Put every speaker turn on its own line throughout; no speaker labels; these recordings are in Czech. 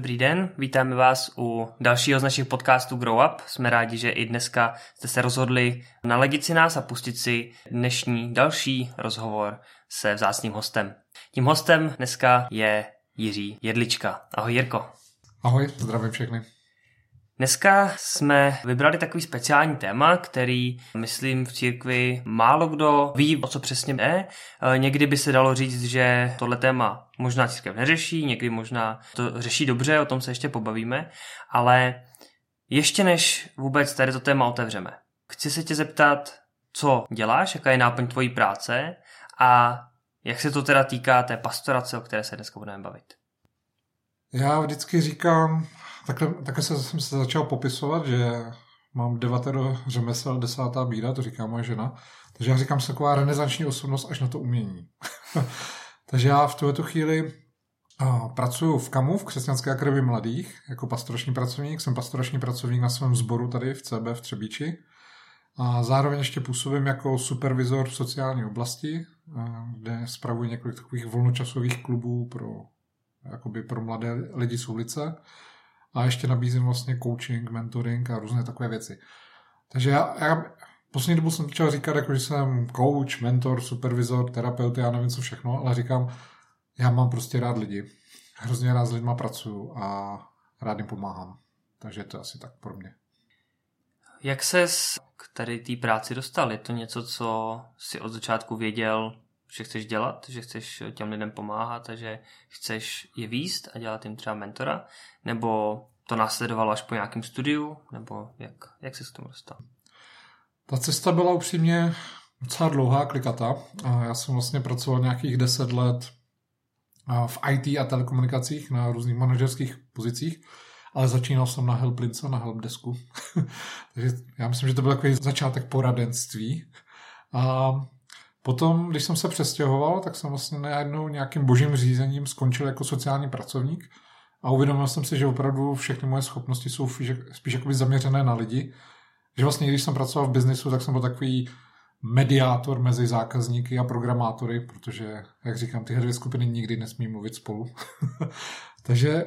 Dobrý den, vítáme vás u dalšího z našich podcastů Grow Up. Jsme rádi, že i dneska jste se rozhodli naladit si nás a pustit si dnešní další rozhovor se vzácným hostem. Tím hostem dneska je Jiří Jedlička. Ahoj Jirko.
Ahoj, zdravím všechny.
Dneska jsme vybrali takový speciální téma, který, myslím, v církvi málo kdo ví, o co přesně je. E, někdy by se dalo říct, že tohle téma možná církev neřeší, někdy možná to řeší dobře, o tom se ještě pobavíme, ale ještě než vůbec tady to téma otevřeme, chci se tě zeptat, co děláš, jaká je náplň tvojí práce a jak se to teda týká té pastorace, o které se dneska budeme bavit.
Já vždycky říkám, takhle, takhle jsem se začal popisovat, že mám devatero řemesel, desátá bída, to říká moje žena. Takže já říkám, jsem taková renesanční osobnost až na to umění. Takže já v tuto chvíli pracuji v KAMU, v Křesťanské akademii mladých, jako pastorační pracovník. Jsem pastorační pracovník na svém sboru tady v CB v Třebíči. A zároveň ještě působím jako supervizor v sociální oblasti, kde spravuji několik takových volnočasových klubů pro, jakoby pro mladé lidi z ulice a ještě nabízím vlastně coaching, mentoring a různé takové věci. Takže já, já poslední dobu jsem začal říkat, jako, že jsem coach, mentor, supervizor, terapeut, já nevím co všechno, ale říkám, já mám prostě rád lidi. Hrozně rád s lidma pracuju a rád jim pomáhám. Takže to je asi tak pro mě.
Jak se k tady té práci dostal? Je to něco, co si od začátku věděl, že chceš dělat, že chceš těm lidem pomáhat a že chceš je výst a dělat jim třeba mentora, nebo to následovalo až po nějakém studiu, nebo jak, jak se k tomu dostal?
Ta cesta byla upřímně docela dlouhá, klikata. A já jsem vlastně pracoval nějakých deset let v IT a telekomunikacích na různých manažerských pozicích, ale začínal jsem na Helplince, na helpdesku. Takže já myslím, že to byl takový začátek poradenství. A Potom, když jsem se přestěhoval, tak jsem vlastně najednou nějakým božím řízením skončil jako sociální pracovník a uvědomil jsem si, že opravdu všechny moje schopnosti jsou spíš, jakoby zaměřené na lidi. Že vlastně, když jsem pracoval v biznisu, tak jsem byl takový mediátor mezi zákazníky a programátory, protože, jak říkám, tyhle dvě skupiny nikdy nesmí mluvit spolu. Takže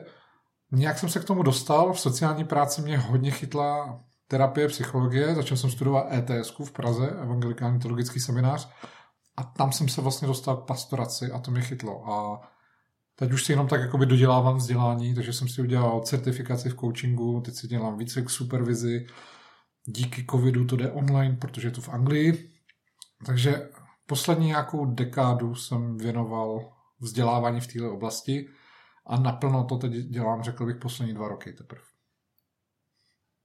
nějak jsem se k tomu dostal. V sociální práci mě hodně chytla terapie, psychologie. Začal jsem studovat ETS v Praze, evangelikální teologický seminář. A tam jsem se vlastně dostal k pastoraci a to mě chytlo. A teď už si jenom tak jakoby dodělávám vzdělání, takže jsem si udělal certifikaci v coachingu, teď si dělám výcvik supervizi. Díky covidu to jde online, protože je to v Anglii. Takže poslední nějakou dekádu jsem věnoval vzdělávání v této oblasti a naplno to teď dělám, řekl bych, poslední dva roky teprve.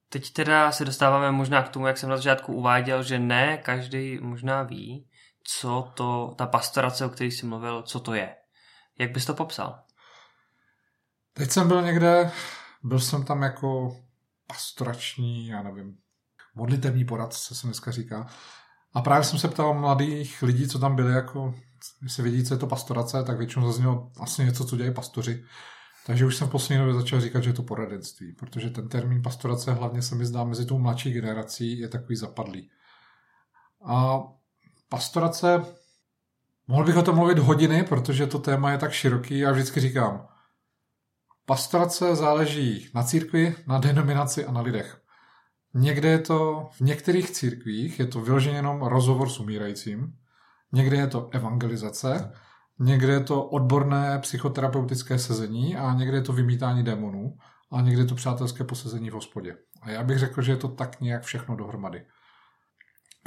Teď teda se dostáváme možná k tomu, jak jsem na začátku uváděl, že ne každý možná ví, co to, ta pastorace, o které jsi mluvil, co to je. Jak bys to popsal?
Teď jsem byl někde, byl jsem tam jako pastorační, já nevím, modlitevní poradce se dneska říká. A právě jsem se ptal mladých lidí, co tam byli, jako, jestli vědí, co je to pastorace, tak většinou zaznělo asi něco, co dělají pastoři. Takže už jsem v poslední době začal říkat, že je to poradenství, protože ten termín pastorace hlavně se mi zdá mezi tou mladší generací je takový zapadlý. A pastorace, mohl bych o tom mluvit hodiny, protože to téma je tak široký a vždycky říkám, pastorace záleží na církvi, na denominaci a na lidech. Někde je to, v některých církvích je to vyloženě jenom rozhovor s umírajícím, někde je to evangelizace, někde je to odborné psychoterapeutické sezení a někde je to vymítání démonů a někde je to přátelské posezení v hospodě. A já bych řekl, že je to tak nějak všechno dohromady.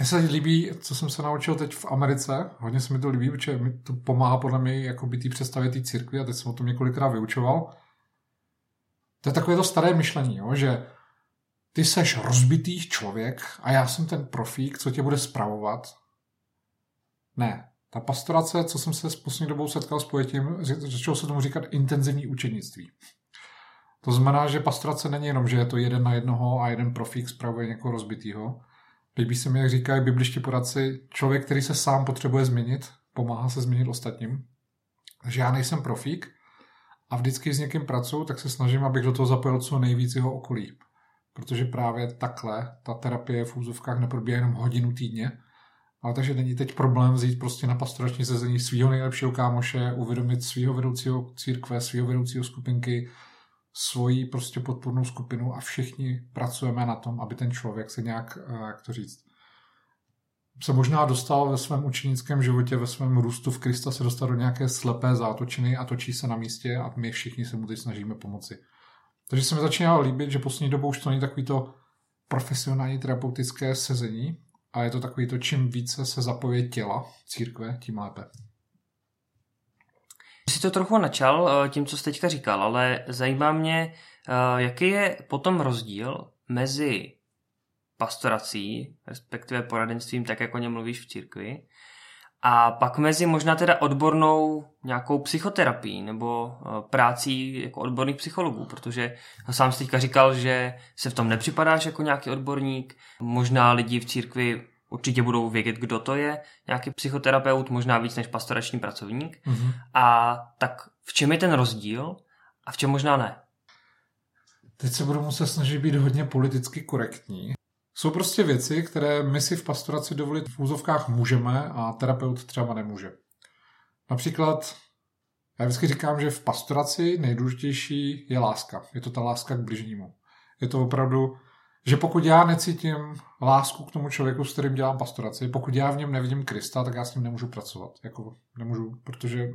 Mně se líbí, co jsem se naučil teď v Americe, hodně se mi to líbí, protože mi to pomáhá podle mě jako by té představě té církvy a teď jsem o tom několikrát vyučoval. To je takové to staré myšlení, jo, že ty seš rozbitý člověk a já jsem ten profík, co tě bude spravovat. Ne, ta pastorace, co jsem se s poslední dobou setkal s pojetím, začalo se tomu říkat intenzivní učenictví. To znamená, že pastorace není jenom, že je to jeden na jednoho a jeden profík spravuje někoho rozbitýho, Líbí se mi, jak říkají bibliští poradci, člověk, který se sám potřebuje změnit, pomáhá se změnit ostatním. Takže já nejsem profík a vždycky s někým pracuji, tak se snažím, abych do toho zapojil co nejvíc jeho okolí. Protože právě takhle ta terapie v úzovkách neprobíhá jenom hodinu týdně, ale takže není teď problém vzít prostě na pastorační sezení svého nejlepšího kámoše, uvědomit svého vedoucího církve, svého vedoucího skupinky, svoji prostě podpornou skupinu a všichni pracujeme na tom, aby ten člověk se nějak, eh, jak to říct, se možná dostal ve svém učenickém životě, ve svém růstu v Krista se dostal do nějaké slepé zátočiny a točí se na místě a my všichni se mu teď snažíme pomoci. Takže se mi začínalo líbit, že poslední dobou už to není takový to profesionální terapeutické sezení, a je to takový to, čím více se zapoje těla církve, tím lépe.
Jsi to trochu načal eh, tím, co jsi teďka říkal, ale zajímá mě, eh, jaký je potom rozdíl mezi pastorací, respektive poradenstvím, tak jak o něm mluvíš v církvi, a pak mezi možná teda odbornou nějakou psychoterapii nebo eh, prácí jako odborných psychologů, protože sám jsi teďka říkal, že se v tom nepřipadáš jako nějaký odborník, možná lidi v církvi určitě budou vědět, kdo to je, nějaký psychoterapeut, možná víc než pastorační pracovník. Mm-hmm. A tak v čem je ten rozdíl a v čem možná ne?
Teď se budu muset snažit být hodně politicky korektní. Jsou prostě věci, které my si v pastoraci dovolit v úzovkách můžeme a terapeut třeba nemůže. Například, já vždycky říkám, že v pastoraci nejdůležitější je láska. Je to ta láska k bližnímu. Je to opravdu, že pokud já necítím lásku k tomu člověku, s kterým dělám pastoraci, pokud já v něm nevidím Krista, tak já s ním nemůžu pracovat. Jako nemůžu, protože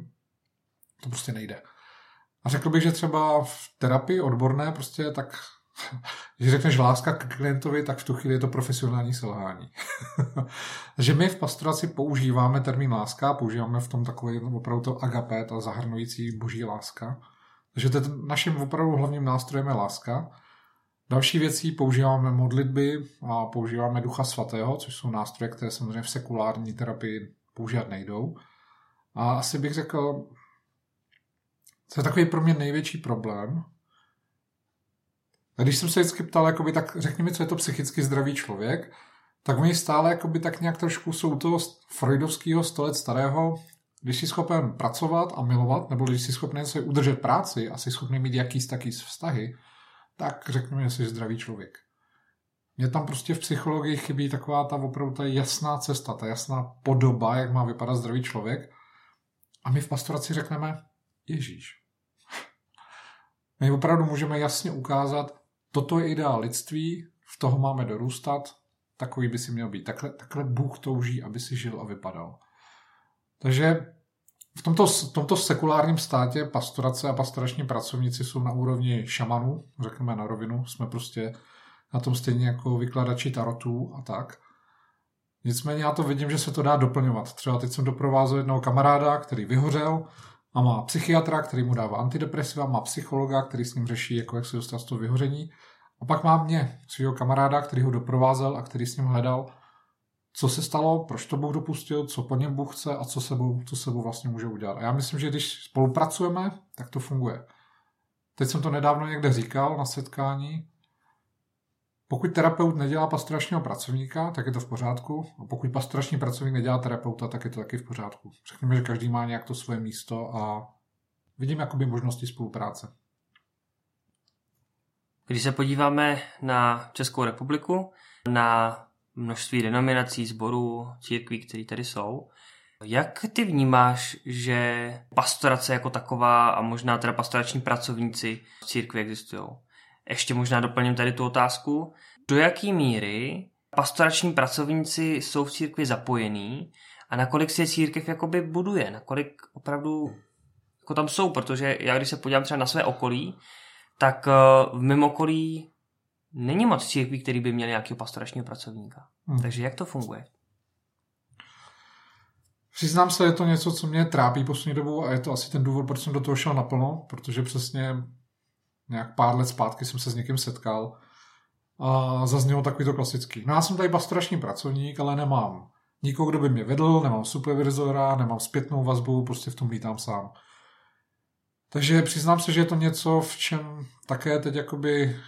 to prostě nejde. A řekl bych, že třeba v terapii odborné prostě tak když řekneš láska k klientovi, tak v tu chvíli je to profesionální selhání. že my v pastoraci používáme termín láska, používáme v tom takový opravdu to agapé, ta zahrnující boží láska. Takže naším opravdu hlavním nástrojem je láska. Další věcí používáme modlitby a používáme ducha svatého, což jsou nástroje, které samozřejmě v sekulární terapii používat nejdou. A asi bych řekl, co je takový pro mě největší problém, a když jsem se vždycky ptal, jakoby, tak řekni mi, co je to psychicky zdravý člověk, tak oni stále jakoby, tak nějak trošku jsou toho freudovského stolet starého, když jsi schopen pracovat a milovat, nebo když jsi schopen se udržet práci a jsi schopný mít jakýs taký vztahy, tak řekněme, že jsi zdravý člověk. Mně tam prostě v psychologii chybí taková ta opravdu ta jasná cesta, ta jasná podoba, jak má vypadat zdravý člověk. A my v pastoraci řekneme Ježíš. My opravdu můžeme jasně ukázat, toto je ideál lidství, v toho máme dorůstat, takový by si měl být. Takhle, takhle Bůh touží, aby si žil a vypadal. Takže v tomto, v tomto sekulárním státě pastorace a pastorační pracovníci jsou na úrovni šamanů, řekněme na rovinu, jsme prostě na tom stejně jako vykladači tarotů a tak. Nicméně já to vidím, že se to dá doplňovat. Třeba teď jsem doprovázel jednoho kamaráda, který vyhořel a má psychiatra, který mu dává antidepresiva, má psychologa, který s ním řeší, jako jak se dostat z toho vyhoření. A pak má mě, svého kamaráda, který ho doprovázel a který s ním hledal, co se stalo, proč to Bůh dopustil, co po něm Bůh chce a co sebou, co sebou vlastně může udělat. A já myslím, že když spolupracujeme, tak to funguje. Teď jsem to nedávno někde říkal na setkání. Pokud terapeut nedělá pastoračního pracovníka, tak je to v pořádku. A pokud pastorační pracovník nedělá terapeuta, tak je to taky v pořádku. Řekněme, že každý má nějak to svoje místo a vidím jakoby možnosti spolupráce.
Když se podíváme na Českou republiku, na množství denominací, sborů, církví, které tady jsou, jak ty vnímáš, že pastorace jako taková a možná teda pastorační pracovníci v církvi existují? Ještě možná doplním tady tu otázku. Do jaké míry pastorační pracovníci jsou v církvi zapojení a nakolik si je církev jakoby buduje, nakolik opravdu jako tam jsou, protože já když se podívám třeba na své okolí, tak eh, v mém okolí není moc církví, který by měl nějakého pastoračního pracovníka. Hmm. Takže jak to funguje?
Přiznám se, je to něco, co mě trápí poslední dobu a je to asi ten důvod, proč jsem do toho šel naplno, protože přesně nějak pár let zpátky jsem se s někým setkal a zaznělo takový to klasický. No já jsem tady pastorační pracovník, ale nemám nikoho, kdo by mě vedl, nemám supervizora, nemám zpětnou vazbu, prostě v tom vítám sám. Takže přiznám se, že je to něco, v čem také teď jakoby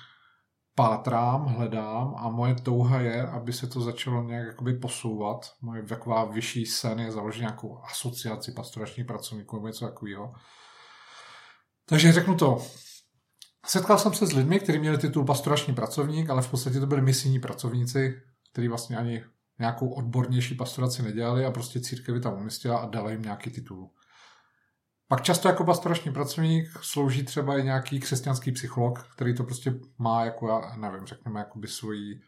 pátrám, hledám a moje touha je, aby se to začalo nějak jakoby posouvat. Moje taková vyšší sen je založit nějakou asociaci pastoračních pracovníků nebo něco takového. Takže řeknu to. Setkal jsem se s lidmi, kteří měli titul pastorační pracovník, ale v podstatě to byli misijní pracovníci, kteří vlastně ani nějakou odbornější pastoraci nedělali a prostě církev tam umístila a dala jim nějaký titul. Pak často jako pastorační pracovník slouží třeba i nějaký křesťanský psycholog, který to prostě má jako, já nevím, řekněme, jakoby svoji,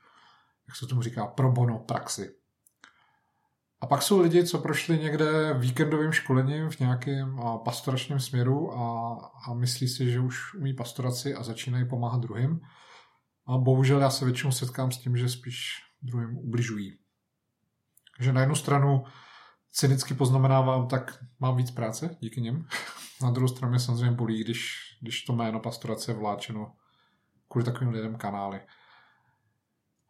jak se tomu říká, pro bono praxi. A pak jsou lidi, co prošli někde víkendovým školením v nějakém pastoračním směru a, a myslí si, že už umí pastoraci a začínají pomáhat druhým. A bohužel já se většinou setkám s tím, že spíš druhým ubližují. Že na jednu stranu cynicky poznamenávám, tak mám víc práce díky nim. Na druhou stranu mě samozřejmě bolí, když, když to jméno pastorace je vláčeno kvůli takovým lidem kanály.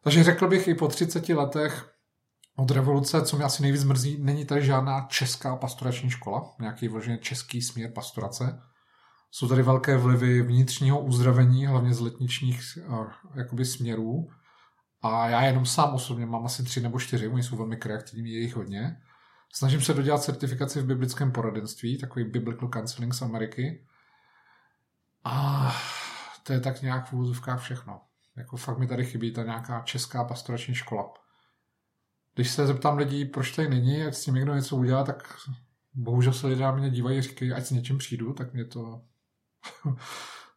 Takže řekl bych i po 30 letech od revoluce, co mě asi nejvíc mrzí, není tady žádná česká pastorační škola, nějaký vloženě český směr pastorace. Jsou tady velké vlivy vnitřního uzdravení, hlavně z letničních uh, jakoby směrů. A já jenom sám osobně mám asi tři nebo čtyři, oni jsou velmi kreativní, je jich hodně. Snažím se dodělat certifikaci v biblickém poradenství, takový Biblical Counseling z Ameriky. A to je tak nějak v úvozovkách všechno. Jako fakt mi tady chybí ta nějaká česká pastorační škola. Když se zeptám lidí, proč tady není, ať s tím někdo něco udělá, tak bohužel se lidé na mě dívají a říkají, ať s něčím přijdu, tak mě to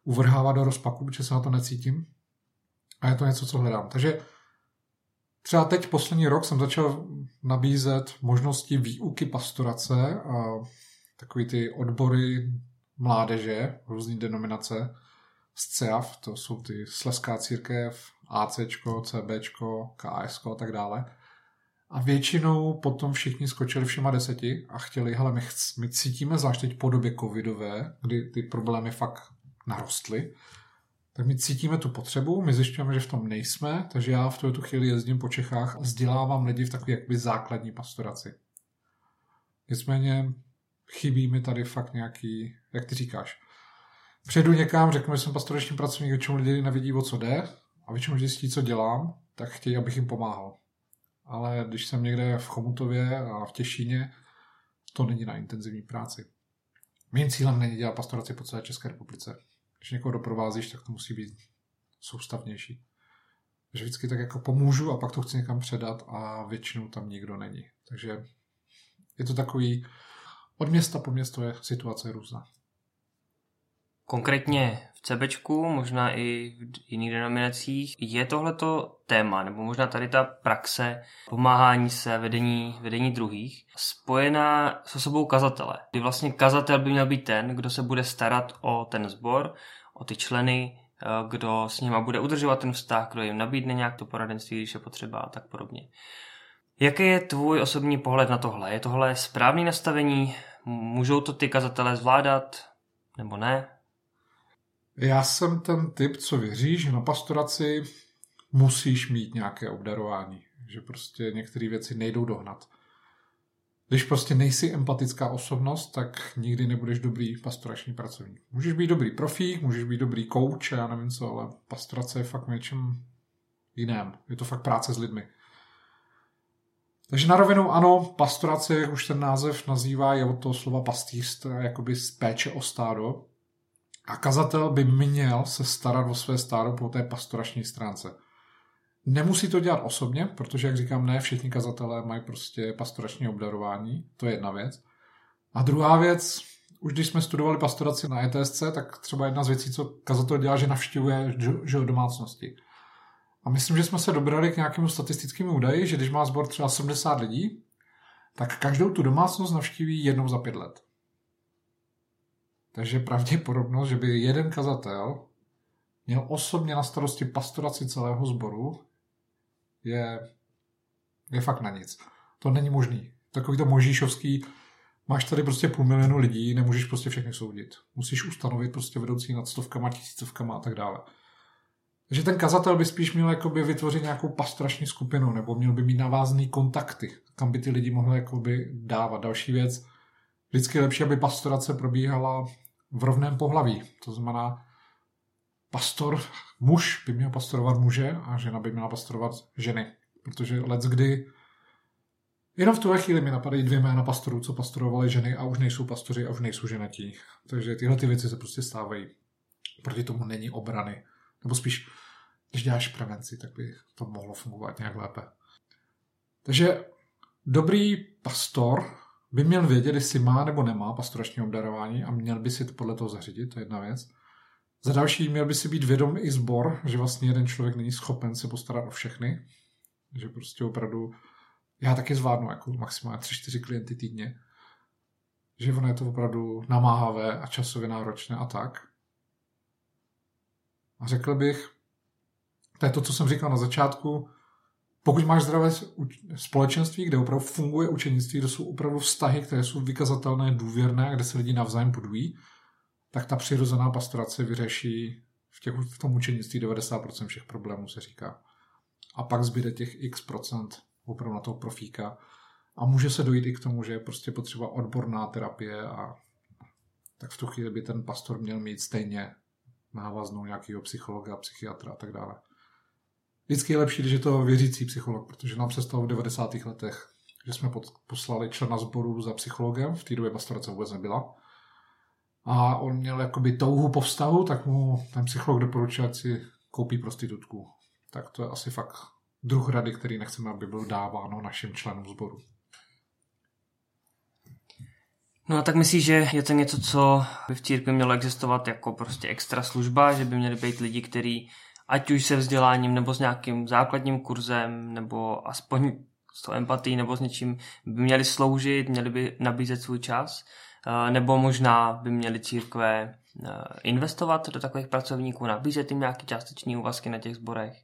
uvrhává do rozpaku, protože se na to necítím. A je to něco, co hledám. Takže Třeba teď poslední rok jsem začal nabízet možnosti výuky pastorace a takový ty odbory mládeže, různé denominace z CEAF, to jsou ty Sleská církev, AC, CB, KS a tak dále. A většinou potom všichni skočili všema deseti a chtěli, hele, my, my cítíme, zvlášť teď po době covidové, kdy ty problémy fakt narostly, tak my cítíme tu potřebu, my zjišťujeme, že v tom nejsme, takže já v tuto chvíli jezdím po Čechách a vzdělávám lidi v takové jakoby základní pastoraci. Nicméně chybí mi tady fakt nějaký, jak ty říkáš, Přejdu někam, řeknu, že jsem pastorační pracovník, většinou lidi nevidí, o co jde a většinou zjistí, co dělám, tak chtějí, abych jim pomáhal. Ale když jsem někde v Chomutově a v Těšíně, to není na intenzivní práci. Mým cílem není dělat pastoraci po celé České republice když někoho doprovázíš, tak to musí být soustavnější. Takže vždycky tak jako pomůžu a pak to chci někam předat a většinou tam nikdo není. Takže je to takový, od města po město je situace různá.
Konkrétně v CBčku, možná i v jiných denominacích, je tohleto téma, nebo možná tady ta praxe pomáhání se, vedení, vedení druhých, spojená s osobou kazatele. Kdy vlastně kazatel by měl být ten, kdo se bude starat o ten sbor, o ty členy, eh, kdo s nima bude udržovat ten vztah, kdo jim nabídne nějak to poradenství, když je potřeba a tak podobně. Jaký je tvůj osobní pohled na tohle? Je tohle správné nastavení? Můžou to ty kazatelé zvládat? Nebo ne?
Já jsem ten typ, co věří, že na pastoraci musíš mít nějaké obdarování. Že prostě některé věci nejdou dohnat. Když prostě nejsi empatická osobnost, tak nikdy nebudeš dobrý pastorační pracovník. Můžeš být dobrý profík, můžeš být dobrý coach, já nevím co, ale pastorace je fakt něčem jiném. Je to fakt práce s lidmi. Takže na rovinu ano, pastorace, jak už ten název nazývá, je od toho slova pastýř, jakoby z péče o stádo. A kazatel by měl se starat o své stádo po té pastorační stránce. Nemusí to dělat osobně, protože, jak říkám, ne všichni kazatelé mají prostě pastorační obdarování, to je jedna věc. A druhá věc, už když jsme studovali pastoraci na ETSC, tak třeba jedna z věcí, co kazatel dělá, že navštěvuje že domácnosti. A myslím, že jsme se dobrali k nějakému statistickému údaji, že když má sbor třeba 70 lidí, tak každou tu domácnost navštíví jednou za pět let. Takže pravděpodobnost, že by jeden kazatel měl osobně na starosti pastoraci celého sboru, je, je fakt na nic. To není možný. Takový to možíšovský, máš tady prostě půl milionu lidí, nemůžeš prostě všechny soudit. Musíš ustanovit prostě vedoucí nad stovkama, tisícovkama a tak dále. Takže ten kazatel by spíš měl jakoby vytvořit nějakou pastorační skupinu, nebo měl by mít navázný kontakty, kam by ty lidi mohli jakoby dávat. Další věc, vždycky je lepší, aby pastorace probíhala v rovném pohlaví. To znamená, pastor, muž by měl pastorovat muže a žena by měla pastorovat ženy. Protože let kdy Jenom v tuhle chvíli mi napadají dvě jména pastorů, co pastorovali ženy a už nejsou pastoři a už nejsou ženatí. Takže tyhle ty věci se prostě stávají. Proti tomu není obrany. Nebo spíš, když děláš prevenci, tak by to mohlo fungovat nějak lépe. Takže dobrý pastor by měl vědět, jestli má nebo nemá pastorační obdarování a měl by si to podle toho zařídit, to je jedna věc. Za další měl by si být vědom i zbor, že vlastně jeden člověk není schopen se postarat o všechny, že prostě opravdu já taky zvládnu jako maximálně 3-4 klienty týdně, že ono je to opravdu namáhavé a časově náročné a tak. A řekl bych, to je to, co jsem říkal na začátku, pokud máš zdravé společenství, kde opravdu funguje učenictví, kde jsou opravdu vztahy, které jsou vykazatelné, důvěrné, kde se lidi navzájem budují, tak ta přirozená pastorace vyřeší v, těch, v tom učenictví 90% všech problémů, se říká. A pak zbyde těch x procent opravdu na toho profíka. A může se dojít i k tomu, že je prostě potřeba odborná terapie a tak v tu chvíli by ten pastor měl mít stejně návaznou nějakého psychologa, psychiatra a tak dále. Vždycky je lepší, když je to věřící psycholog, protože nám se stalo v 90. letech, že jsme poslali člena sboru za psychologem, v té době pastorace vůbec nebyla. A on měl jakoby touhu po vztahu, tak mu ten psycholog doporučil, ať si koupí prostitutku. Tak to je asi fakt druh rady, který nechceme, aby byl dáváno našim členům sboru.
No a tak myslíš, že je to něco, co by v církvi mělo existovat jako prostě extra služba, že by měly být lidi, kteří ať už se vzděláním nebo s nějakým základním kurzem nebo aspoň s tou empatí nebo s něčím by měli sloužit, měli by nabízet svůj čas, eh, nebo možná by měli církve eh, investovat do takových pracovníků, nabízet jim nějaké částeční úvazky na těch zborech.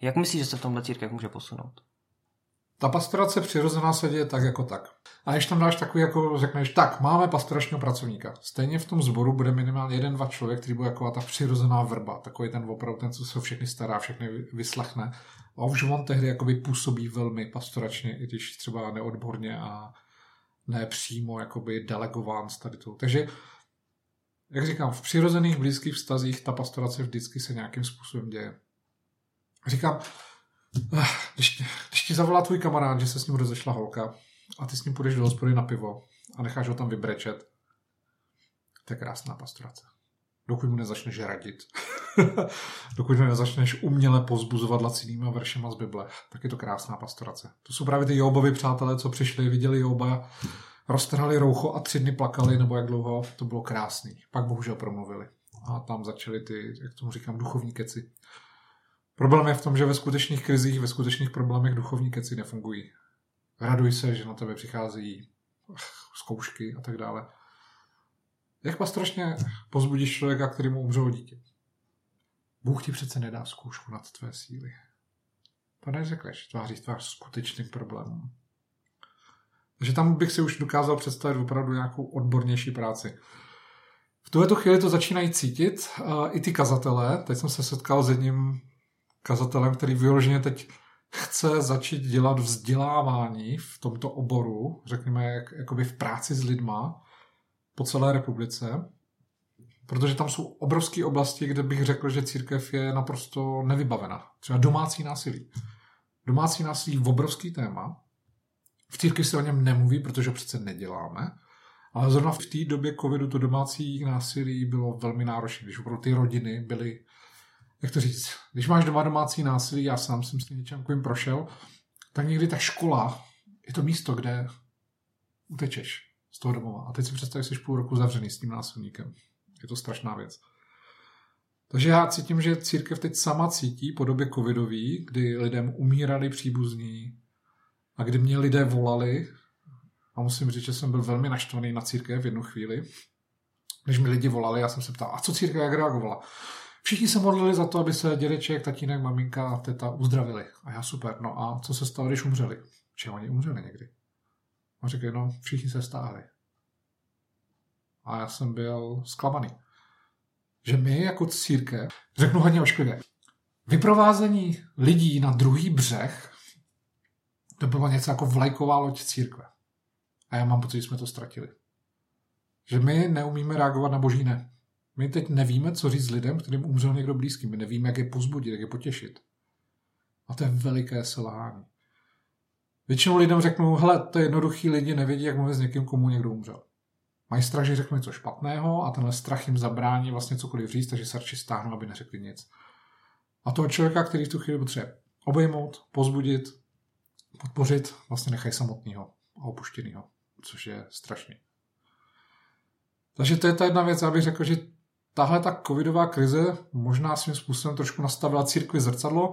Jak myslíš, že se v tomhle církev může posunout?
Ta pastorace přirozená se děje tak jako tak. A když tam dáš takový, jako řekneš, tak, máme pastoračního pracovníka. Stejně v tom sboru bude minimálně jeden, dva člověk, který bude jako ta přirozená vrba, takový ten opravdu, ten, co se všechny stará, všechny vyslechne. A už on tehdy jakoby působí velmi pastoračně, i když třeba neodborně a ne přímo jakoby delegován s tady tou. Takže jak říkám, v přirozených blízkých vztazích ta pastorace vždycky se nějakým způsobem děje. Říkám, když, když ti zavolá tvůj kamarád, že se s ním rozešla holka a ty s ním půjdeš do hospody na pivo a necháš ho tam vybrečet, to je krásná pastorace. Dokud mu nezačneš radit, dokud mu nezačneš uměle pozbuzovat lacinýma veršema z Bible, tak je to krásná pastorace. To jsou právě ty Jobovi přátelé, co přišli, viděli Joba, roztrhali roucho a tři dny plakali, nebo jak dlouho, to bylo krásný. Pak bohužel promluvili. A tam začaly ty, jak tomu říkám, duchovní keci. Problém je v tom, že ve skutečných krizích, ve skutečných problémech duchovní keci nefungují. Raduj se, že na tebe přichází zkoušky a tak dále. Jak pastoračně pozbudíš člověka, který mu umřelo dítě? Bůh ti přece nedá zkoušku nad tvé síly. To neřekneš tváří tvář skutečným problémům. Takže tam bych si už dokázal představit opravdu nějakou odbornější práci. V tuhle chvíli to začínají cítit i ty kazatelé. Teď jsem se setkal s jedním kazatelem, který vyloženě teď chce začít dělat vzdělávání v tomto oboru, řekněme, jak, jakoby v práci s lidma po celé republice, protože tam jsou obrovské oblasti, kde bych řekl, že církev je naprosto nevybavena. Třeba domácí násilí. Domácí násilí je obrovský téma. V církvi se o něm nemluví, protože přece neděláme. Ale zrovna v té době covidu to domácí násilí bylo velmi náročné, když opravdu ty rodiny byly jak to říct, když máš doma domácí násilí, já sám jsem s tím něčem takovým prošel, tak někdy ta škola je to místo, kde utečeš z toho domova. A teď si představ, že jsi půl roku zavřený s tím násilníkem. Je to strašná věc. Takže já cítím, že církev teď sama cítí po době covidový, kdy lidem umírali příbuzní a kdy mě lidé volali, a musím říct, že jsem byl velmi naštvaný na církev v jednu chvíli, když mi lidi volali, já jsem se ptal, a co církev jak reagovala? Všichni se modlili za to, aby se dědeček, tatínek, maminka a teta uzdravili. A já super. No a co se stalo, když umřeli? Či oni umřeli někdy? A řekli, no, všichni se stáhli. A já jsem byl zklamaný. Že my jako církev, řeknu hodně ošklivě, vyprovázení lidí na druhý břeh, to bylo něco jako vlajková loď církve. A já mám pocit, že jsme to ztratili. Že my neumíme reagovat na boží ne. My teď nevíme, co říct lidem, kterým umřel někdo blízký. My nevíme, jak je pozbudit, jak je potěšit. A to je veliké selhání. Většinou lidem řeknu, hele, to je jednoduchý, lidi nevědí, jak mluvit s někým, komu někdo umřel. Mají strach, že řeknu něco špatného a tenhle strach jim zabrání vlastně cokoliv říct, takže se radši stáhnou, aby neřekli nic. A toho člověka, který v tu chvíli potřebuje obejmout, pozbudit, podpořit, vlastně nechají samotného a opuštěného. což je strašný. Takže to je ta jedna věc, já bych řekl, že tahle ta covidová krize možná svým způsobem trošku nastavila církvi zrcadlo,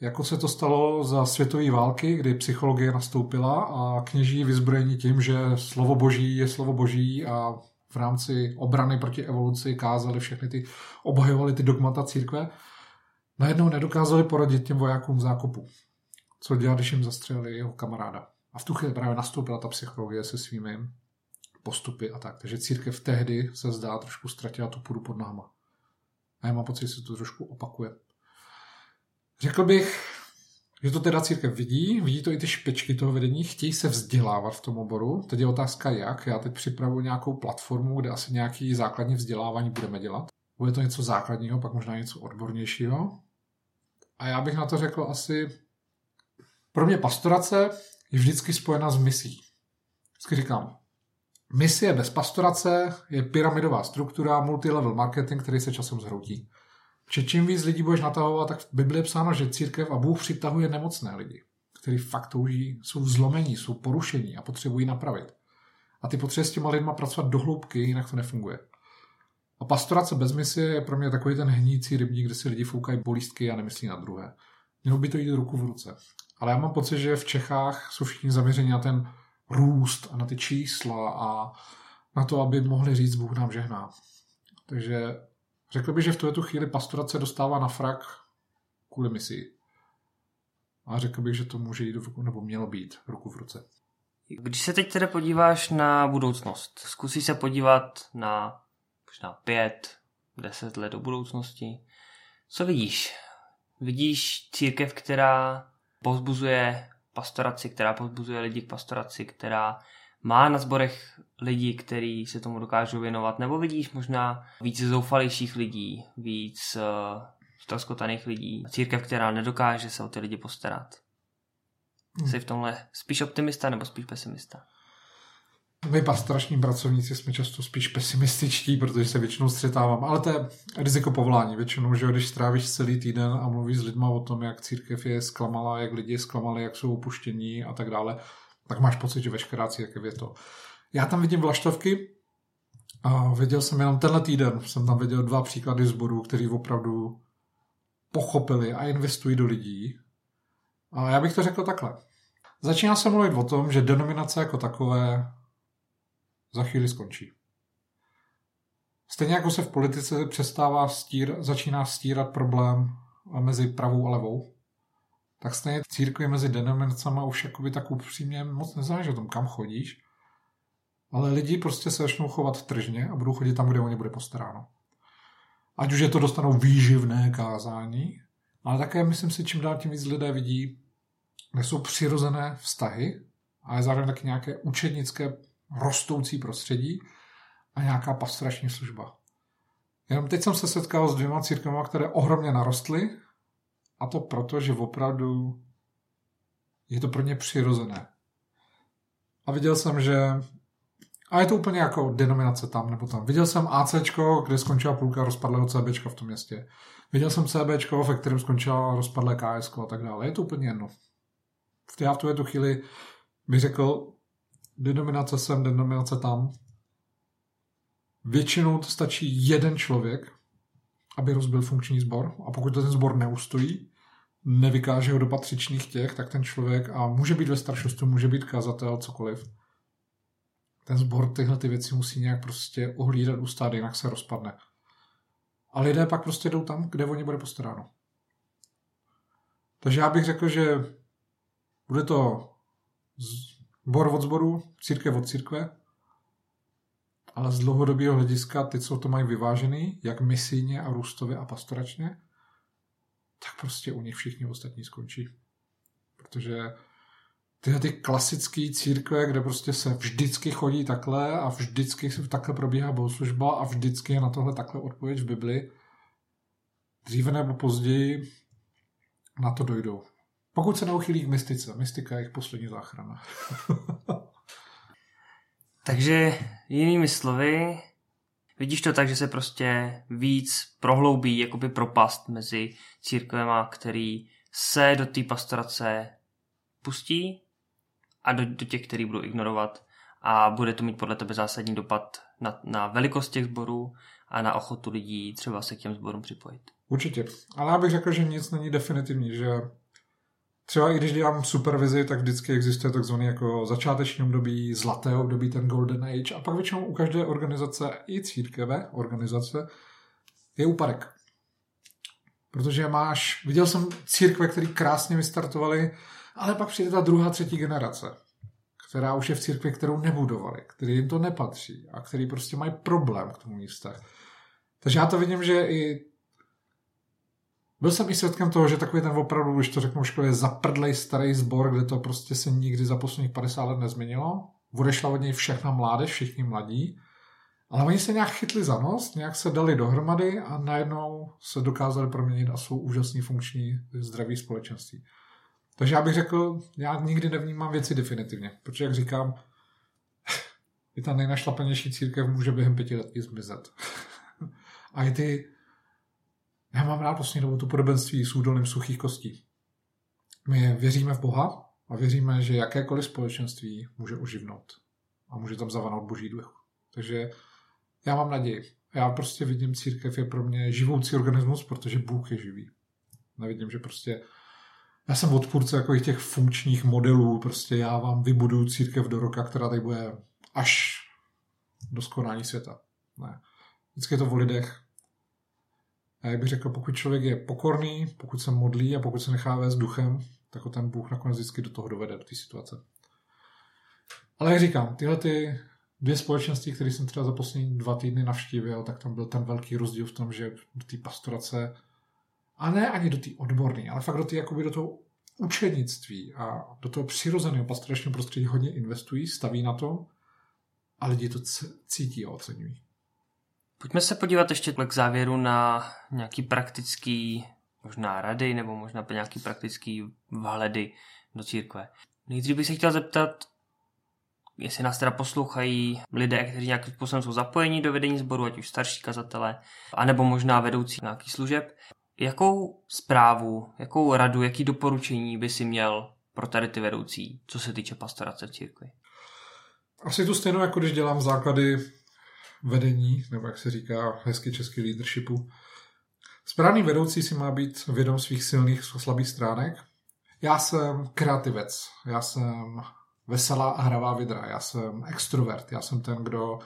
jako se to stalo za světové války, kdy psychologie nastoupila a kněží vyzbrojení tím, že slovo boží je slovo boží a v rámci obrany proti evoluci kázali všechny ty, obhajovali ty dogmata církve, najednou nedokázali poradit těm vojákům v zákopu. Co dělat, když jim zastřelili jeho kamaráda. A v tu chvíli právě nastoupila ta psychologie se svými postupy a tak. Takže církev tehdy se zdá trošku ztratila tu půdu pod náma. A já mám pocit, že se to trošku opakuje. Řekl bych, že to teda církev vidí, vidí to i ty špičky toho vedení, chtějí se vzdělávat v tom oboru. Teď je otázka jak. Já teď připravuji nějakou platformu, kde asi nějaký základní vzdělávání budeme dělat. Bude to něco základního, pak možná něco odbornějšího. A já bych na to řekl asi, pro mě pastorace je vždycky spojena s misí. Vždycky říkám, misie bez pastorace je pyramidová struktura, multilevel marketing, který se časem zhroutí. Že čím víc lidí budeš natahovat, tak v Bibli je psáno, že církev a Bůh přitahuje nemocné lidi, kteří fakt touží, jsou zlomení, jsou porušení a potřebují napravit. A ty potřebuješ s těma lidma pracovat do hloubky, jinak to nefunguje. A pastorace bez misie je pro mě takový ten hnící rybník, kde si lidi foukají bolístky a nemyslí na druhé. Mělo by to jít ruku v ruce. Ale já mám pocit, že v Čechách jsou všichni zaměřeni na ten růst a na ty čísla a na to, aby mohli říct, Bůh nám žehná. Takže řekl bych, že v tuhle chvíli pastorace dostává na frak kvůli misi. A řekl bych, že to může jít, nebo mělo být ruku v ruce.
Když se teď tedy podíváš na budoucnost, zkusí se podívat na možná pět, deset let do budoucnosti. Co vidíš? Vidíš církev, která pozbuzuje pastoraci, která pozbuzuje lidi k pastoraci, která má na zborech lidi, kteří se tomu dokážou věnovat, nebo vidíš možná víc zoufalejších lidí, víc uh, ztroskotaných lidí, církev, která nedokáže se o ty lidi postarat. Hmm. Jsi v tomhle spíš optimista nebo spíš pesimista?
My pastorační pracovníci jsme často spíš pesimističtí, protože se většinou střetávám, ale to je riziko povolání. Většinou, že když strávíš celý týden a mluvíš s lidma o tom, jak církev je zklamala, jak lidi je zklamali, jak jsou opuštění a tak dále, tak máš pocit, že veškerá církev je to. Já tam vidím vlaštovky a viděl jsem jenom tenhle týden, jsem tam viděl dva příklady zborů, kteří opravdu pochopili a investují do lidí. A já bych to řekl takhle. Začíná se mluvit o tom, že denominace jako takové za chvíli skončí. Stejně jako se v politice přestává stír, začíná stírat problém mezi pravou a levou, tak stejně církvi mezi denominacemi už jakoby tak upřímně moc nezáleží o tom, kam chodíš, ale lidi prostě se začnou chovat tržně a budou chodit tam, kde o ně bude postaráno. Ať už je to dostanou výživné kázání, ale také myslím si, čím dál tím víc lidé vidí, kde jsou přirozené vztahy, ale zároveň taky nějaké učednické rostoucí prostředí a nějaká pastorační služba. Jenom teď jsem se setkal s dvěma církvemi, které ohromně narostly a to proto, že opravdu je to pro ně přirozené. A viděl jsem, že a je to úplně jako denominace tam nebo tam. Viděl jsem AC, kde skončila půlka rozpadlého CB v tom městě. Viděl jsem CB, ve kterém skončila rozpadlé KS a tak dále. Je to úplně jedno. Já v tuhle chvíli bych řekl, denominace sem, denominace tam. Většinou to stačí jeden člověk, aby rozbil funkční sbor a pokud to ten sbor neustojí, nevykáže ho do patřičných těch, tak ten člověk, a může být ve staršostu, může být kazatel, cokoliv, ten sbor tyhle ty věci musí nějak prostě ohlídat, ustát, jinak se rozpadne. A lidé pak prostě jdou tam, kde o ně bude postaráno. Takže já bych řekl, že bude to Bor od zboru, církev od církve, ale z dlouhodobého hlediska ty, co to mají vyvážený, jak misijně a růstově a pastoračně, tak prostě u nich všichni ostatní skončí. Protože tyhle ty klasické církve, kde prostě se vždycky chodí takhle a vždycky se takhle probíhá bohoslužba a vždycky je na tohle takhle odpověď v Bibli, dříve nebo později na to dojdou. Pokud se neuchylí k mystice. Mystika je jejich poslední záchrana.
Takže jinými slovy, vidíš to tak, že se prostě víc prohloubí jakoby propast mezi církvema, který se do té pastorace pustí a do, do těch, který budou ignorovat a bude to mít podle tebe zásadní dopad na, na velikost těch sborů a na ochotu lidí třeba se k těm sborům připojit.
Určitě. Ale já bych řekl, že nic není definitivní, že třeba i když dělám supervizi, tak vždycky existuje takzvaný jako začáteční období, zlaté období, ten golden age a pak většinou u každé organizace, i církve organizace, je úpadek. Protože máš, viděl jsem církve, které krásně vystartovaly, ale pak přijde ta druhá, třetí generace, která už je v církvi, kterou nebudovali, který jim to nepatří a který prostě mají problém k tomu místě. Takže já to vidím, že i byl jsem i svědkem toho, že takový ten opravdu, když to řeknu škole, zaprdlej starý sbor, kde to prostě se nikdy za posledních 50 let nezměnilo. Odešla od něj všechna mládež, všichni mladí. Ale oni se nějak chytli za nos, nějak se dali dohromady a najednou se dokázali proměnit a jsou úžasný funkční zdraví společenství. Takže já bych řekl, já nikdy nevnímám věci definitivně, protože jak říkám, i ta nejnašlapanější církev může během pěti let zmizet. a i ty, já mám rád poslední dobu tu podobenství s údolným suchých kostí. My věříme v Boha a věříme, že jakékoliv společenství může oživnout a může tam zavanout boží duch. Takže já mám naději. Já prostě vidím církev je pro mě živoucí organismus, protože Bůh je živý. Nevidím, že prostě já jsem odpůrce jako těch funkčních modelů, prostě já vám vybuduju církev do roka, která tady bude až do skonání světa. Ne. Vždycky je to o lidech. A jak bych řekl, pokud člověk je pokorný, pokud se modlí a pokud se nechá vést duchem, tak ho ten Bůh nakonec vždycky do toho dovede, do té situace. Ale jak říkám, tyhle ty dvě společnosti, které jsem třeba za poslední dva týdny navštívil, tak tam byl ten velký rozdíl v tom, že do té pastorace, a ne ani do té odborné, ale fakt do, té, jakoby do toho učenictví a do toho přirozeného pastoračního prostředí hodně investují, staví na to a lidi to cítí a oceňují.
Pojďme se podívat ještě k závěru na nějaký praktický možná rady nebo možná nějaký praktický vhledy do církve. Nejdřív bych se chtěl zeptat, jestli nás teda poslouchají lidé, kteří nějakým způsobem jsou zapojení do vedení sboru, ať už starší kazatele, anebo možná vedoucí nějaký služeb. Jakou zprávu, jakou radu, jaký doporučení by si měl pro tady ty vedoucí, co se týče pastorace v církvi?
Asi to stejno, jako když dělám základy vedení, nebo jak se říká hezky český leadershipu. Správný vedoucí si má být vědom svých silných a slabých stránek. Já jsem kreativec, já jsem veselá a hravá vidra. Já jsem extrovert, já jsem ten, kdo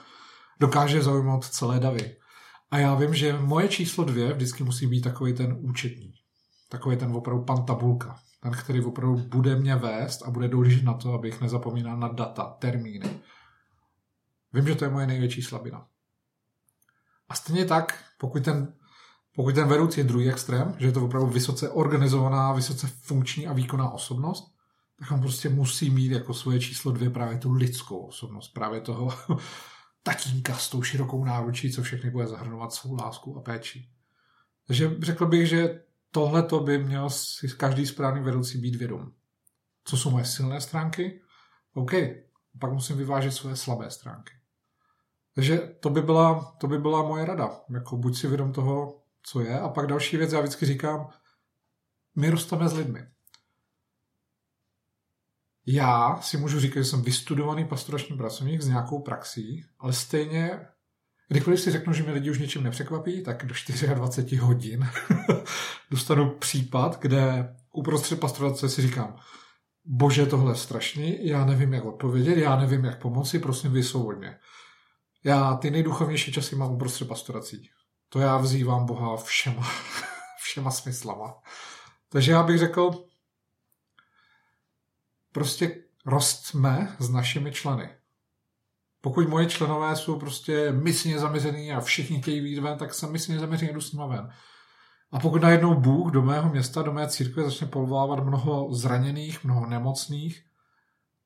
dokáže zaujmout celé davy. A já vím, že moje číslo dvě vždycky musí být takový ten účetní. Takový ten opravdu pan tabulka. Ten, který opravdu bude mě vést a bude dohlížet na to, abych nezapomínal na data, termíny. Vím, že to je moje největší slabina. A stejně tak, pokud ten, pokud ten vedoucí je druhý extrém, že je to opravdu vysoce organizovaná, vysoce funkční a výkonná osobnost, tak on prostě musí mít jako svoje číslo dvě právě tu lidskou osobnost, právě toho tatínka s tou širokou náručí, co všechny bude zahrnovat svou lásku a péči. Takže řekl bych, že tohle to by měl si každý správný vedoucí být vědom. Co jsou moje silné stránky? OK, pak musím vyvážet svoje slabé stránky. Takže to by byla, to by byla moje rada. Jako buď si vědom toho, co je. A pak další věc, já vždycky říkám, my rosteme s lidmi. Já si můžu říkat, že jsem vystudovaný pastorační pracovník s nějakou praxí, ale stejně, kdykoliv si řeknu, že mě lidi už něčím nepřekvapí, tak do 24 hodin dostanu případ, kde uprostřed pastorace si říkám, bože, tohle je strašný, já nevím, jak odpovědět, já nevím, jak pomoci, prosím, vysvoboď mě. Já ty nejduchovnější časy mám uprostřed pastorací. To já vzývám Boha všema, všema smyslama. Takže já bych řekl, prostě rostme s našimi členy. Pokud moje členové jsou prostě mysně zaměřený a všichni chtějí být ven, tak jsem mysně zaměřený, jdu s nima ven. A pokud najednou Bůh do mého města, do mé církve začne povolávat mnoho zraněných, mnoho nemocných,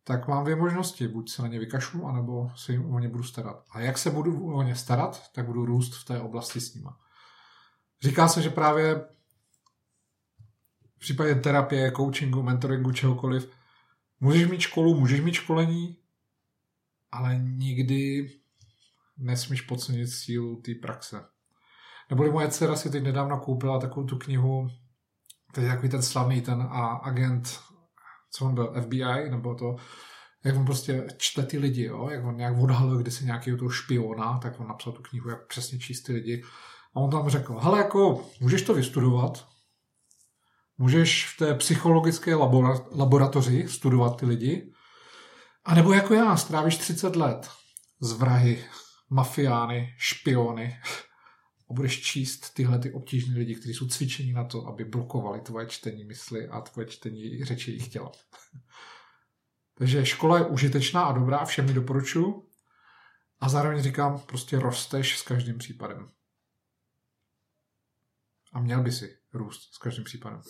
tak mám dvě možnosti. Buď se na ně vykašlu, anebo se jim o ně budu starat. A jak se budu o ně starat, tak budu růst v té oblasti s nima. Říká se, že právě v případě terapie, coachingu, mentoringu, čehokoliv, Můžeš mít školu, můžeš mít školení, ale nikdy nesmíš podcenit sílu té praxe. Neboli moje dcera si teď nedávno koupila takovou tu knihu, to je takový ten slavný ten a agent, co on byl, FBI, nebo to, jak on prostě čte ty lidi, jo? jak on nějak odhalil kdysi nějakého toho špiona, tak on napsal tu knihu, jak přesně číst ty lidi. A on tam řekl, hele, jako můžeš to vystudovat, můžeš v té psychologické labora- laboratoři studovat ty lidi, a nebo jako já, strávíš 30 let z vrahy, mafiány, špiony a budeš číst tyhle ty obtížné lidi, kteří jsou cvičení na to, aby blokovali tvoje čtení mysli a tvoje čtení řeči jejich těla. Takže škola je užitečná a dobrá, všem ji doporučuji. A zároveň říkám, prostě rosteš s každým případem. A měl by si růst s každým případem.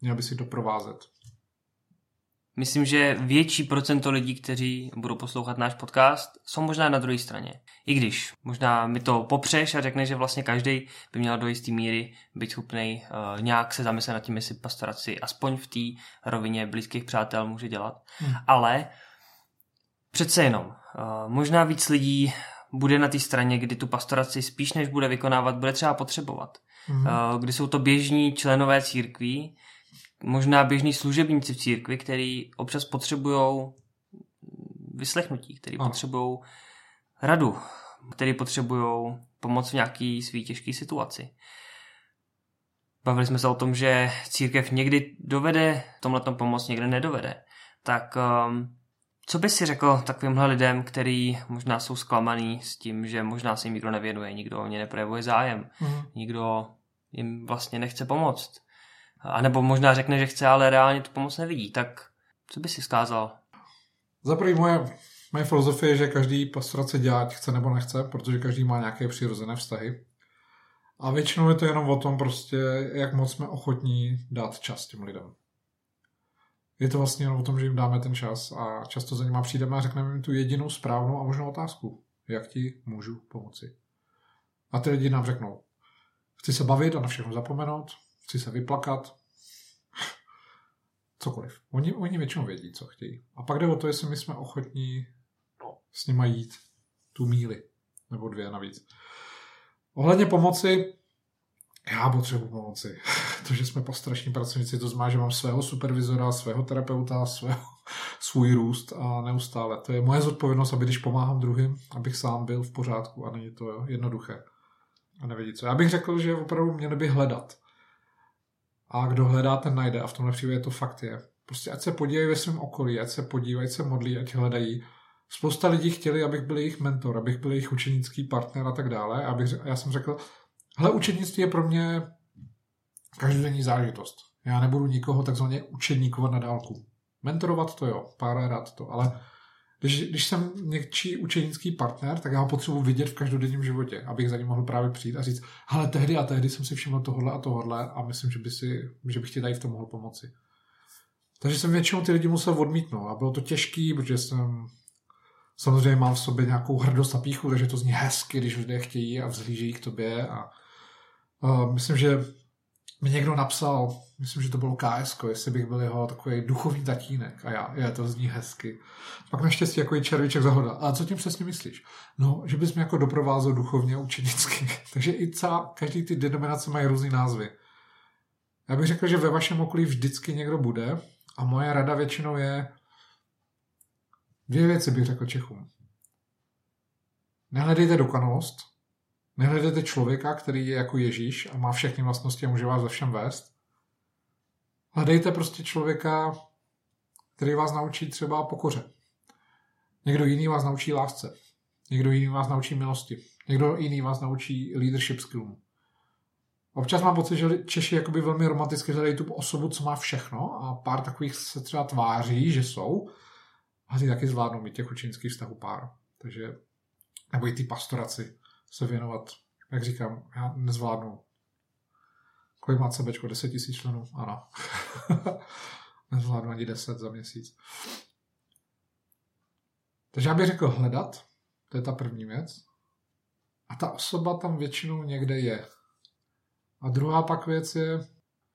Měl by si doprovázet.
Myslím, že větší procento lidí, kteří budou poslouchat náš podcast, jsou možná na druhé straně. I když možná mi to popřeš a řekne, že vlastně každý by měl do jisté míry být schopný uh, nějak se zamyslet nad tím, jestli pastoraci aspoň v té rovině blízkých přátel může dělat. Hmm. Ale přece jenom, uh, možná víc lidí bude na té straně, kdy tu pastoraci spíš než bude vykonávat, bude třeba potřebovat. Hmm. Uh, kdy jsou to běžní členové církví, možná běžní služebníci v církvi, který občas potřebují vyslechnutí, který potřebují radu, který potřebují pomoc v nějaký svý těžké situaci. Bavili jsme se o tom, že církev někdy dovede tomhle pomoc, někdy nedovede. Tak um, co by si řekl takovýmhle lidem, kteří možná jsou zklamaný s tím, že možná se jim nikdo nevěnuje, nikdo o ně neprojevuje zájem, mm. nikdo jim vlastně nechce pomoct. A nebo možná řekne, že chce, ale reálně tu pomoc nevidí. Tak co by si zkázal?
Za prvý moje, moje filozofie je, že každý pastorace dělá, chce nebo nechce, protože každý má nějaké přirozené vztahy. A většinou je to jenom o tom prostě, jak moc jsme ochotní dát čas těm lidem. Je to vlastně jenom o tom, že jim dáme ten čas a často za nima přijdeme a řekneme jim tu jedinou správnou a možnou otázku. Jak ti můžu pomoci? A ty lidi nám řeknou, chci se bavit a na všechno zapomenout, chci se vyplakat, cokoliv. Oni, oni většinou vědí, co chtějí. A pak jde o to, jestli my jsme ochotní no, s nima jít tu míli, nebo dvě navíc. Ohledně pomoci, já potřebuji pomoci. to, že jsme postrační pracovníci, to znamená, že mám svého supervizora, svého terapeuta, svého, svůj růst a neustále. To je moje zodpovědnost, aby když pomáhám druhým, abych sám byl v pořádku a není to jednoduché. A nevědí co. Já bych řekl, že opravdu měli by hledat a kdo hledá, ten najde a v tomhle případě to fakt je. Prostě ať se podívají ve svém okolí, ať se podívají, ať se modlí, ať hledají. Spousta lidí chtěli, abych byl jejich mentor, abych byl jejich učenický partner a tak dále. Abych, já jsem řekl, hele, učenictví je pro mě každodenní zážitost. Já nebudu nikoho takzvaně učeníkovat na dálku. Mentorovat to jo, pár rád to, ale když, když jsem něčí učenický partner, tak já ho potřebuji vidět v každodenním životě, abych za ním mohl právě přijít a říct, ale tehdy a tehdy jsem si všiml tohle a tohle a myslím, že, by si, že bych ti tady v tom mohl pomoci. Takže jsem většinou ty lidi musel odmítnout a bylo to těžký, protože jsem samozřejmě mám v sobě nějakou hrdost a píchu, takže to zní hezky, když lidé chtějí a vzhlížejí k tobě a, a myslím, že mi někdo napsal, myslím, že to bylo KS, jestli bych byl jeho takový duchovní tatínek. A já, je, to zní hezky. Pak naštěstí jako i červíček zahoda. A co tím přesně myslíš? No, že bys mě jako doprovázel duchovně a učenicky. Takže i celá, každý ty denominace mají různý názvy. Já bych řekl, že ve vašem okolí vždycky někdo bude a moje rada většinou je dvě věci bych řekl Čechům. Nehledejte dokonalost, Nehledejte člověka, který je jako Ježíš a má všechny vlastnosti a může vás ve všem vést. Hledejte prostě člověka, který vás naučí třeba pokoře. Někdo jiný vás naučí lásce. Někdo jiný vás naučí milosti. Někdo jiný vás naučí leadership skillům. Občas mám pocit, že Češi jakoby velmi romanticky hledají tu osobu, co má všechno a pár takových se třeba tváří, že jsou a ty taky zvládnou mít těch učenických vztahů pár. Takže, nebo i ty pastoraci se věnovat. Jak říkám, já nezvládnu. Kolik má CBčko? 10 tisíc členů? Ano. nezvládnu ani 10 za měsíc. Takže já bych řekl hledat, to je ta první věc. A ta osoba tam většinou někde je. A druhá pak věc je,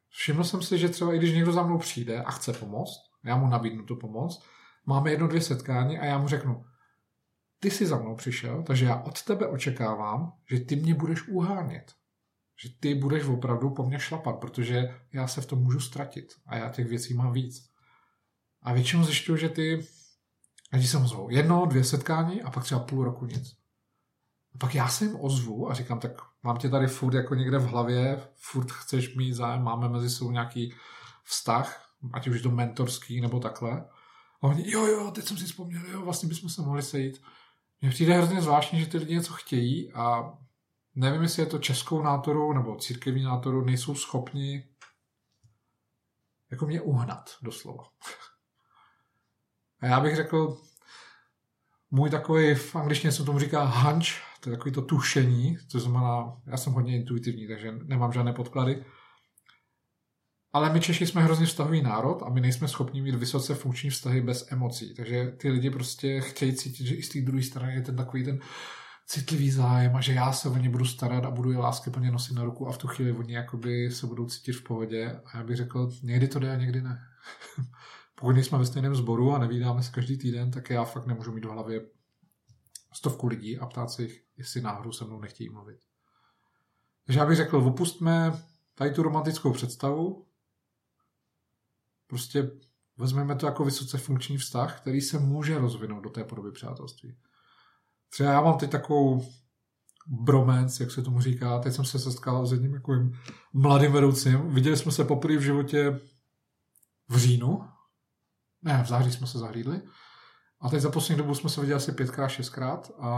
všiml jsem si, že třeba i když někdo za mnou přijde a chce pomoct, já mu nabídnu tu pomoc, máme jedno, dvě setkání a já mu řeknu, ty jsi za mnou přišel, takže já od tebe očekávám, že ty mě budeš uhánět. Že ty budeš opravdu po mně šlapat, protože já se v tom můžu ztratit a já těch věcí mám víc. A většinou zjišťuju, že ty ti se ozvou. Jedno, dvě setkání a pak třeba půl roku nic. A pak já se jim ozvu a říkám, tak mám tě tady furt jako někde v hlavě, furt chceš mít zájem, máme mezi sebou nějaký vztah, ať už to mentorský nebo takhle. A oni, jo, jo, teď jsem si vzpomněl, jo, vlastně bychom se mohli sejít. Mně přijde hrozně zvláštní, že ty lidi něco chtějí a nevím, jestli je to českou nátorou nebo církevní nátorou, nejsou schopni jako mě uhnat, doslova. A já bych řekl, můj takový, v angličtině se tomu říká hunch, to je takový to tušení, to znamená, já jsem hodně intuitivní, takže nemám žádné podklady, ale my Češi jsme hrozně vztahový národ a my nejsme schopni mít vysoce funkční vztahy bez emocí. Takže ty lidi prostě chtějí cítit, že i z té druhé strany je ten takový ten citlivý zájem a že já se o ně budu starat a budu je lásky plně nosit na ruku a v tu chvíli oni jakoby se budou cítit v pohodě. A já bych řekl, někdy to jde a někdy ne. Pokud nejsme ve stejném sboru a nevídáme se každý týden, tak já fakt nemůžu mít v hlavě stovku lidí a ptát se jich, jestli náhodou se mnou nechtějí mluvit. Takže já bych řekl, opustme tady tu romantickou představu, Prostě vezmeme to jako vysoce funkční vztah, který se může rozvinout do té podoby přátelství. Třeba já mám teď takovou bromance, jak se tomu říká. Teď jsem se setkal s jedním takovým mladým vedoucím. Viděli jsme se poprvé v životě v říjnu. Ne, v září jsme se zahlídli. A teď za poslední dobu jsme se viděli asi pětkrát, šestkrát a,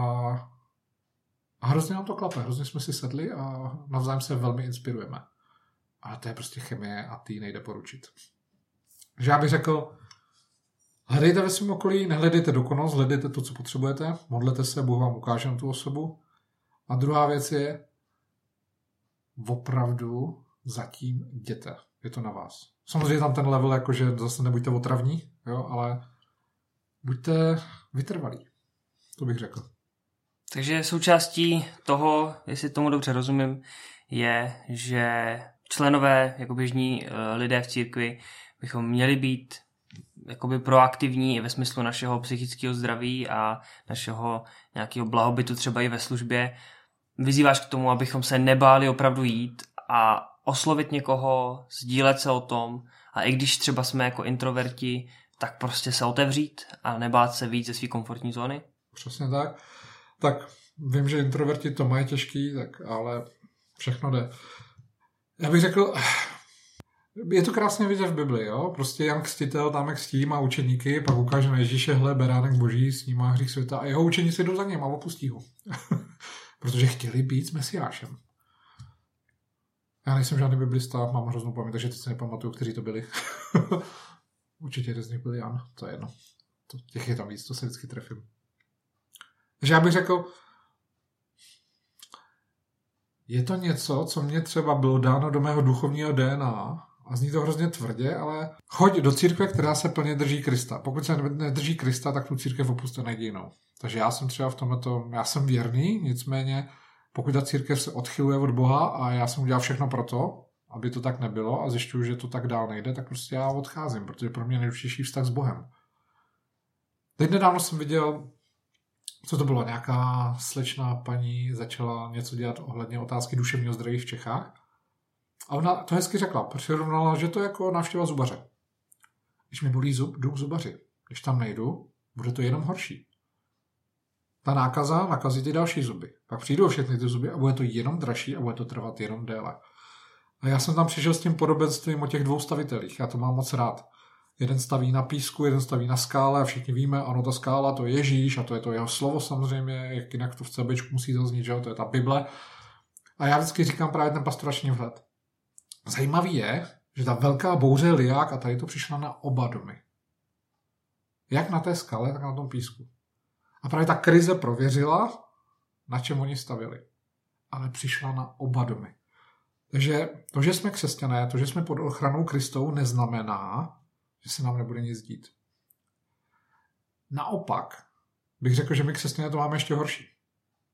a hrozně nám to klape. Hrozně jsme si sedli a navzájem se velmi inspirujeme. A to je prostě chemie a ty nejde poručit. Že já bych řekl, hledejte ve svém okolí, nehledejte dokonalost, hledejte to, co potřebujete, modlete se, Bůh vám ukáže na tu osobu. A druhá věc je, opravdu zatím jděte. Je to na vás. Samozřejmě tam ten level, jakože zase nebuďte otravní, jo, ale buďte vytrvalí. To bych řekl.
Takže součástí toho, jestli tomu dobře rozumím, je, že členové, jako běžní eh, lidé v církvi, bychom měli být jakoby proaktivní i ve smyslu našeho psychického zdraví a našeho nějakého blahobytu třeba i ve službě. Vyzýváš k tomu, abychom se nebáli opravdu jít a oslovit někoho, sdílet se o tom a i když třeba jsme jako introverti, tak prostě se otevřít a nebát se víc ze své komfortní zóny?
Přesně tak. Tak vím, že introverti to mají těžký, tak ale všechno jde. Já bych řekl, je to krásně vidět v Bibli, jo? Prostě Jan Kstitel tam jak kstí, má učeníky, pak ukáže na Ježíše, hle, beránek boží, s ním má hřích světa a jeho učeníci jdou za ním a opustí ho. Protože chtěli být s Mesiášem. Já nejsem žádný biblista, mám hroznou paměť, takže teď si nepamatuju, kteří to byli. Určitě jeden z nich byl Jan, to je jedno. To, těch je tam víc, to se vždycky trefím. Takže já bych řekl, je to něco, co mě třeba bylo dáno do mého duchovního DNA a zní to hrozně tvrdě, ale choď do církve, která se plně drží Krista. Pokud se nedrží Krista, tak tu církev opuste najdi jinou. Takže já jsem třeba v tomto, já jsem věrný, nicméně pokud ta církev se odchyluje od Boha a já jsem udělal všechno pro to, aby to tak nebylo a zjišťuju, že to tak dál nejde, tak prostě já odcházím, protože pro mě nejdůležitější vztah s Bohem. Teď nedávno jsem viděl, co to bylo, nějaká slečná paní začala něco dělat ohledně otázky duševního zdraví v Čechách a ona to hezky řekla, přirovnala, že to je jako návštěva zubaře. Když mi bolí zub, jdu k zubaři. Když tam nejdu, bude to jenom horší. Ta nákaza nakazí ty další zuby. Pak přijdou všechny ty zuby a bude to jenom dražší a bude to trvat jenom déle. A já jsem tam přišel s tím podobenstvím o těch dvou stavitelích. Já to mám moc rád. Jeden staví na písku, jeden staví na skále a všichni víme, ano, ta skála to je Ježíš a to je to jeho slovo samozřejmě, jak jinak to v CBčku musí zaznít, že to je ta Bible. A já vždycky říkám právě ten pastorační vhled. Zajímavý je, že ta velká bouře liák a tady to přišla na oba domy. Jak na té skale, tak na tom písku. A právě ta krize prověřila, na čem oni stavili. Ale přišla na oba domy. Takže to, že jsme křesťané, to, že jsme pod ochranou Kristou, neznamená, že se nám nebude nic dít. Naopak, bych řekl, že my křesťané to máme ještě horší.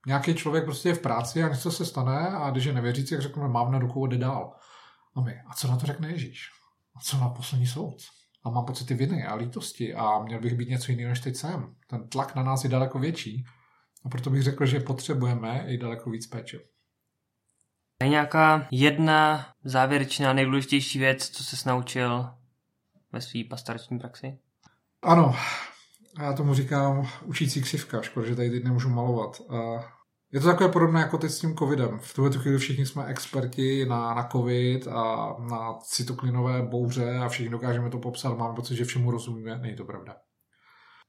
Nějaký člověk prostě je v práci a něco se stane a když je nevěřící, jak řekneme, mám na ruku a jde dál. A my, a co na to řekne Ježíš? A co na poslední soud? A mám pocity viny a lítosti a měl bych být něco jiného, než teď jsem. Ten tlak na nás je daleko větší a proto bych řekl, že potřebujeme i daleko víc péče.
Je nějaká jedna závěrečná nejdůležitější věc, co se naučil ve své pastorační praxi?
Ano, A já tomu říkám učící křivka, škoda, že tady teď nemůžu malovat. A je to takové podobné jako teď s tím covidem. V tuhle chvíli všichni jsme experti na, na covid a na cytoklinové bouře a všichni dokážeme to popsat. Mám pocit, že všemu rozumíme. Není to pravda.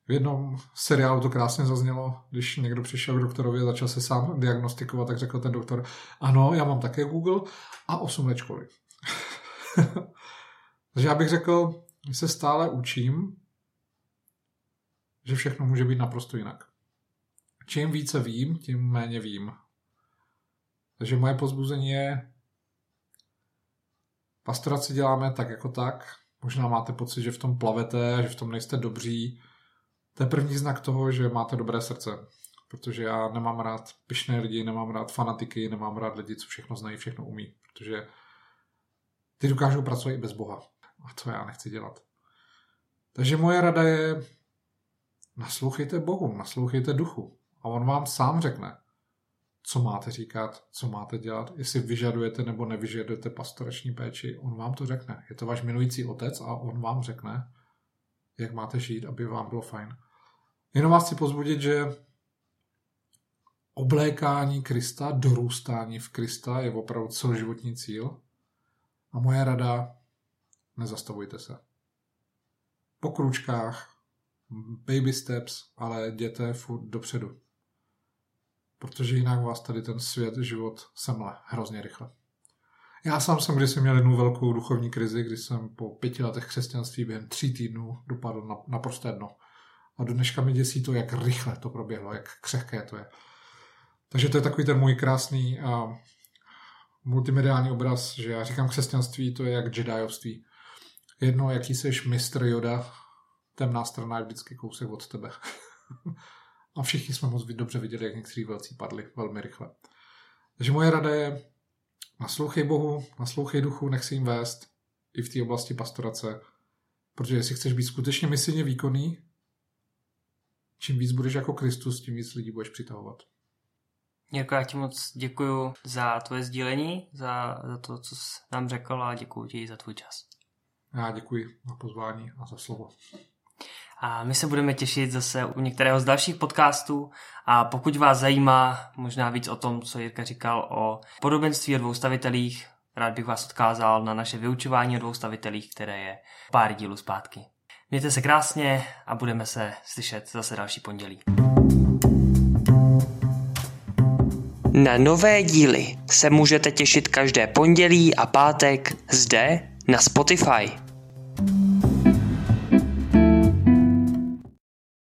V jednom seriálu to krásně zaznělo, když někdo přišel k doktorovi a začal se sám diagnostikovat, tak řekl ten doktor, ano, já mám také Google a 8 let školy. Takže já bych řekl, že se stále učím, že všechno může být naprosto jinak. Čím více vím, tím méně vím. Takže moje pozbuzení je, pastoraci děláme tak jako tak, možná máte pocit, že v tom plavete, že v tom nejste dobří, to je první znak toho, že máte dobré srdce. Protože já nemám rád pyšné lidi, nemám rád fanatiky, nemám rád lidi, co všechno znají, všechno umí. Protože ty dokážou pracovat i bez Boha. A to já nechci dělat. Takže moje rada je, naslouchejte Bohu, naslouchejte duchu. A on vám sám řekne, co máte říkat, co máte dělat, jestli vyžadujete nebo nevyžadujete pastorační péči. On vám to řekne. Je to váš milující otec a on vám řekne, jak máte žít, aby vám bylo fajn. Jenom vás chci pozbudit, že oblékání Krista, dorůstání v Krista je opravdu celoživotní cíl. A moje rada, nezastavujte se. Po kručkách, baby steps, ale jděte furt dopředu. Protože jinak vás tady ten svět, život semle hrozně rychle. Já sám jsem kdysi měl jednu velkou duchovní krizi, kdy jsem po pěti letech křesťanství během tří týdnů dopadl na, na prosté dno. A do dneška mi děsí to, jak rychle to proběhlo, jak křehké to je. Takže to je takový ten můj krásný a multimediální obraz, že já říkám křesťanství, to je jak jediovství. Jedno, jaký jsi mistr Yoda, temná strana je vždycky kousek od tebe. a všichni jsme moc dobře viděli, jak někteří velcí padli velmi rychle. Takže moje rada je, Naslouchej Bohu, naslouchej duchu, nech si jim vést i v té oblasti pastorace, protože jestli chceš být skutečně misijně výkonný, čím víc budeš jako Kristus, tím víc lidí budeš přitahovat.
Jirko, já ti moc děkuji za tvoje sdílení, za, za to, co jsi nám řekl a děkuji ti za tvůj čas.
Já děkuji za pozvání a za slovo.
A my se budeme těšit zase u některého z dalších podcastů a pokud vás zajímá možná víc o tom, co Jirka říkal o podobenství o dvou stavitelích, rád bych vás odkázal na naše vyučování o dvou stavitelích, které je pár dílů zpátky. Mějte se krásně a budeme se slyšet zase další pondělí. Na nové díly se můžete těšit každé pondělí a pátek zde na Spotify.